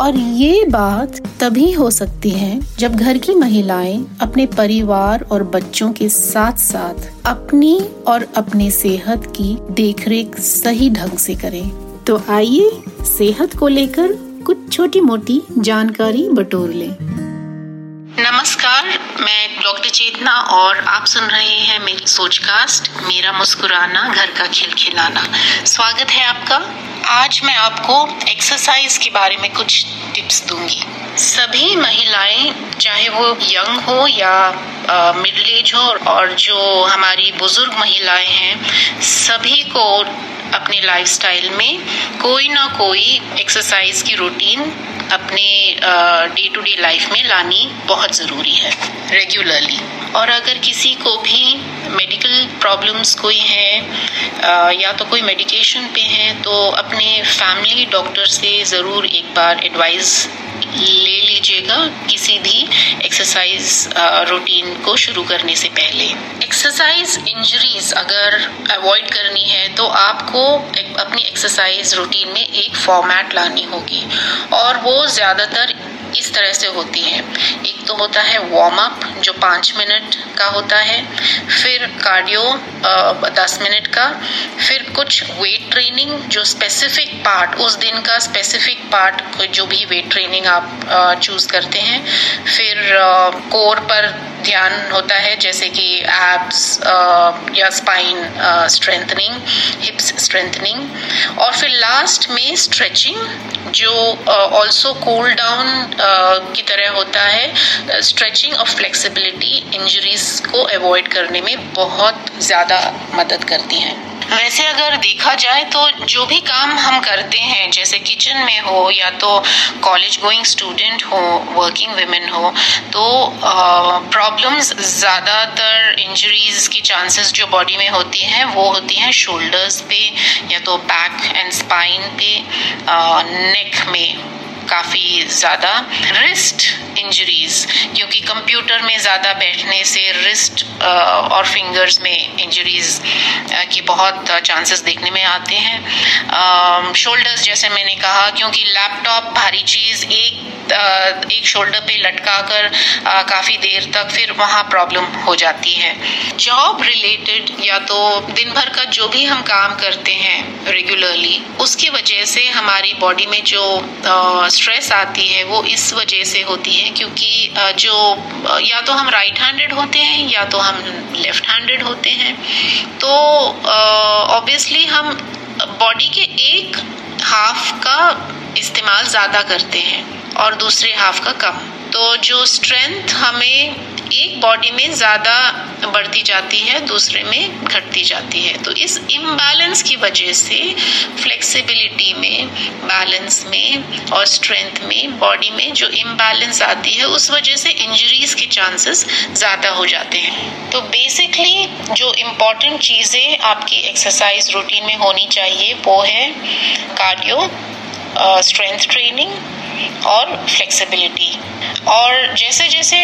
और ये बात तभी हो सकती है जब घर की महिलाएँ अपने परिवार और बच्चों के साथ साथ अपनी और अपने सेहत की देखरेख सही ढंग से करें। तो आइए सेहत को लेकर कुछ छोटी मोटी जानकारी बटोर लें। नमस्कार, मैं डॉक्टर चेतना और आप सुन रहे हैं मेरी सोचकास्ट, मेरा मुस्कुराना, घर का खिलखिलाना स्वागत है आपका। आज मैं आपको एक्सरसाइज के बारे में कुछ टिप्स दूँगी। सभी महिलाएँ, चाहे वो यंग हो या मिडिल एज हो और जो हमारी बुज़ुर्ग महिलाएँ हैं, सभी को अपने लाइफस्टाइल में कोई ना कोई एक्सरसाइज की रूटीन अपने डे टू डे लाइफ में लानी बहुत ज़रूरी है रेगुलरली और अगर किसी को भी मेडिकल प्रॉब्लम्स कोई हैं या तो कोई मेडिकेशन पे है तो अपने फैमिली डॉक्टर से ज़रूर एक बार एडवाइस ले लीजिएगा किसी भी एक्सरसाइज रूटीन को शुरू करने से पहले। एक्सरसाइज इंजरीज अगर अवॉइड करनी है तो आपको अपनी एक्सरसाइज रूटीन में एक फॉर्मेट लानी होगी। और वो ज़्यादातर इस तरह से होती है। एक तो होता है वार्म अप जो पाँच मिनट का होता है, फिर कार्डियो दस मिनट का, फिर कुछ वेट ट्रेनिंग जो स्पेसिफिक पार्ट उस दिन का स्पेसिफिक पार्ट जो भी वेट ट्रेनिंग आप चूज़ करते हैं। फिर कोर पर ध्यान होता है, जैसे कि एब्स या स्पाइन स्ट्रेंथनिंग हिप्स स्ट्रेंथनिंग और फिर लास्ट में स्ट्रेचिंग जो ऑल्सो कूल डाउन की तरह होता है स्ट्रेचिंग और फ्लेक्सिबिलिटी इंजरीज को अवॉइड करने में बहुत ज़्यादा मदद करती हैं। वैसे अगर देखा जाए तो जो भी काम हम करते हैं, जैसे किचन में हो या तो कॉलेज गोइंग स्टूडेंट हो वर्किंग वुमेन हो तो प्रॉब्लम्स ज़्यादातर इंजरीज की चांसेस जो बॉडी में होती हैं, वो होती हैं शोल्डर्स पे या तो बैक एंड स्पाइन पे नेक में। काफ़ी ज़्यादा रिस्ट इंजरीज क्योंकि कंप्यूटर में ज़्यादा बैठने से रिस्ट और फिंगर्स में इंजरीज की बहुत चांसेस देखने में आते हैं। शोल्डर्स जैसे मैंने कहा, क्योंकि लैपटॉप भारी चीज़, एक एक शोल्डर पे लटका कर काफ़ी देर तक फिर वहाँ प्रॉब्लम हो जाती है। जॉब रिलेटेड या तो दिन भर का जो भी हम काम करते हैं रेगुलरली उसकी वजह से हमारी बॉडी में जो स्ट्रेस आती है, वो इस वजह से होती है क्योंकि जो या तो हम राइट हैंडेड होते हैं या तो हम लेफ़्ट हैंडेड होते हैं। तो ऑब्वियसली हम बॉडी के एक हाफ़ का इस्तेमाल ज़्यादा करते हैं और दूसरे हाफ़ का कम। तो जो स्ट्रेंथ हमें एक बॉडी में ज़्यादा बढ़ती जाती है, दूसरे में घटती जाती है। तो इस इम्बैलेंस की वजह से फ्लेक्सिबिलिटी में बैलेंस में और स्ट्रेंथ में बॉडी में जो इम्बैलेंस आती है, उस वजह से इंजरीज के चांसेस ज़्यादा हो जाते हैं। तो बेसिकली जो इम्पोर्टेंट चीज़ें आपकी एक्सरसाइज रूटीन में होनी चाहिए, वो है कार्डियो स्ट्रेंथ ट्रेनिंग और फ्लेक्सिबिलिटी और जैसे जैसे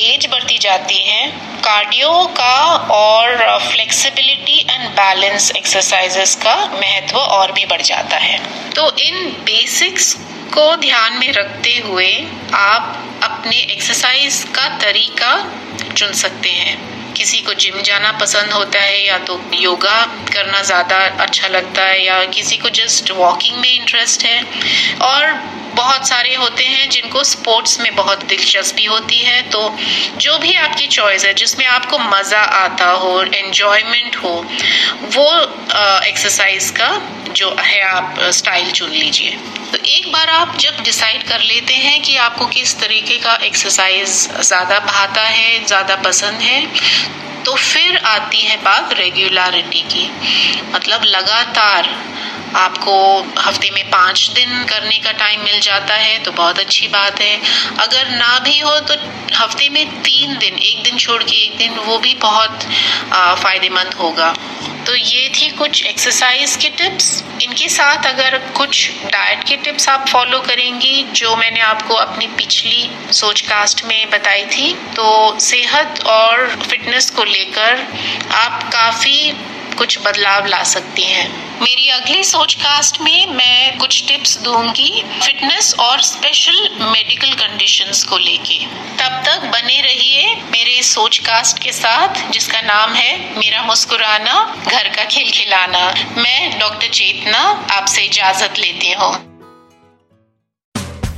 एज बढ़ती जाती है कार्डियो का और फ्लेक्सिबिलिटी एंड बैलेंस एक्सरसाइजेस का महत्व और भी बढ़ जाता है। तो इन बेसिक्स को ध्यान में रखते हुए आप अपने एक्सरसाइज का तरीका चुन सकते हैं। किसी को जिम जाना पसंद होता है या तो योगा करना ज़्यादा अच्छा लगता है या किसी को जस्ट वॉकिंग में इंटरेस्ट है। और बहुत सारे होते हैं जिनको स्पोर्ट्स में बहुत दिलचस्पी होती है। तो जो भी आपकी चॉइस है, जिसमें आपको मज़ा आता हो एन्जॉयमेंट हो, वो एक्सरसाइज का जो है आप स्टाइल चुन लीजिए। तो एक बार आप जब डिसाइड कर लेते हैं कि आपको किस तरीके का एक्सरसाइज ज़्यादा भाता है, ज़्यादा पसंद है तो फिर आती है बात रेगुलरिटी की। मतलब लगातार आपको हफ़्ते में पाँच दिन करने का टाइम मिल जाता है तो बहुत अच्छी बात है। अगर ना भी हो तो हफ़्ते में तीन दिन, एक दिन छोड़ के एक दिन, वो भी बहुत फ़ायदेमंद होगा। तो ये थी कुछ एक्सरसाइज के टिप्स इनके साथ अगर कुछ डाइट के टिप्स आप फॉलो करेंगी, जो मैंने आपको अपनी पिछली सोच कास्ट में बताई थी तो सेहत और फिटनेस को लेकर आप काफ़ी कुछ बदलाव ला सकती हैं। मेरी अगली सोच कास्ट में मैं कुछ टिप्स दूँगी फिटनेस और स्पेशल मेडिकल कंडीशंस को लेके। तब तक बने रहिए मेरे सोच कास्ट के साथ, जिसका नाम है मेरा मुस्कुराना, घर का खिलखिलाना। मैं डॉक्टर चेतना, आपसे इजाज़त लेती हूँ।